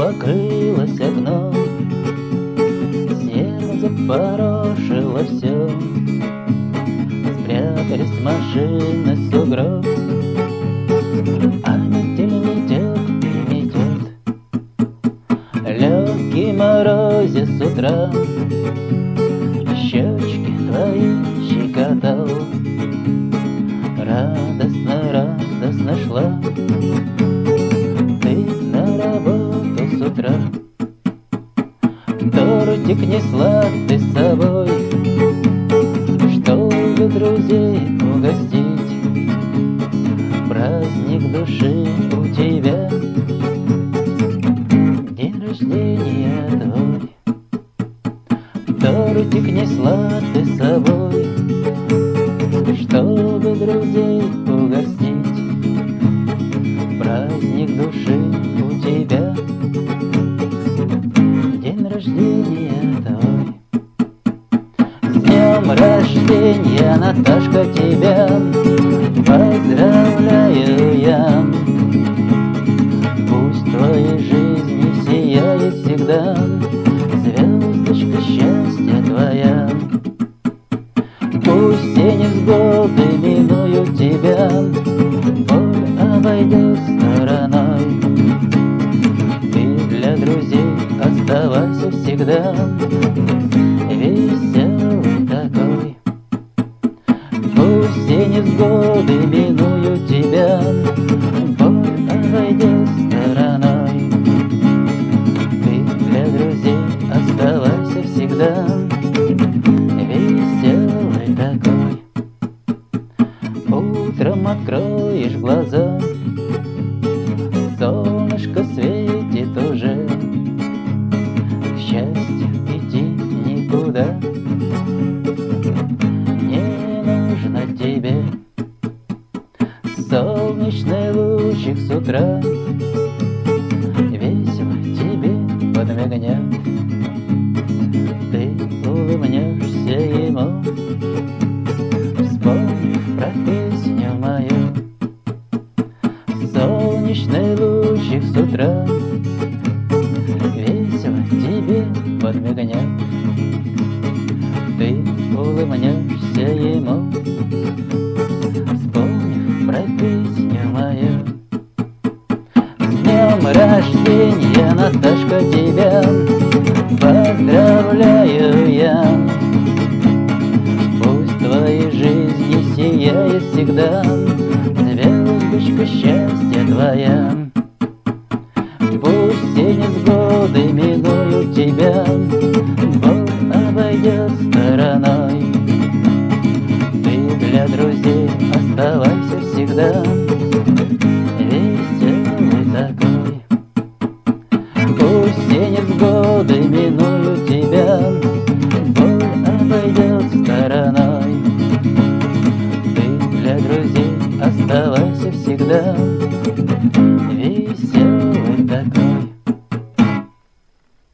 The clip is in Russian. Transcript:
покрылось окном Снег запорошило все Спрятались машины в сугроб. А метель метет и метет Легкий морозе с утра. Щечки твои щекотал. Радостно, радостно шла утра. Тортик несла ты с собой. Чтобы друзей угостить? Праздник души у тебя. День рождения твой. Тортик несла ты с собой. Чтобы друзей угостить? Праздник души рождения, Наташка, тебя Поздравляю я. Пусть в твоей жизни сияет всегда Звездочка счастья твоя. Пусть все невзгоды минуют тебя Боль обойдет стороной. Ты для друзей оставайся всегда Пусть тебе подмигнет Ты улыбнешься ему. Вспомнив про песню мою. Солнечный лучик с утра. Весело тебе подмигнет Ты улыбнешься ему Наташка, тебя поздравляю я. Пусть твоей жизни сияет всегда Звездочка счастья твоя. Пусть все невзгоды минуют тебя, Бог обойдет стороной. Ты для друзей оставайся всегда веселый такой невзгоды минуют тебя. Боль обойдет стороной. Ты для друзей оставайся всегда.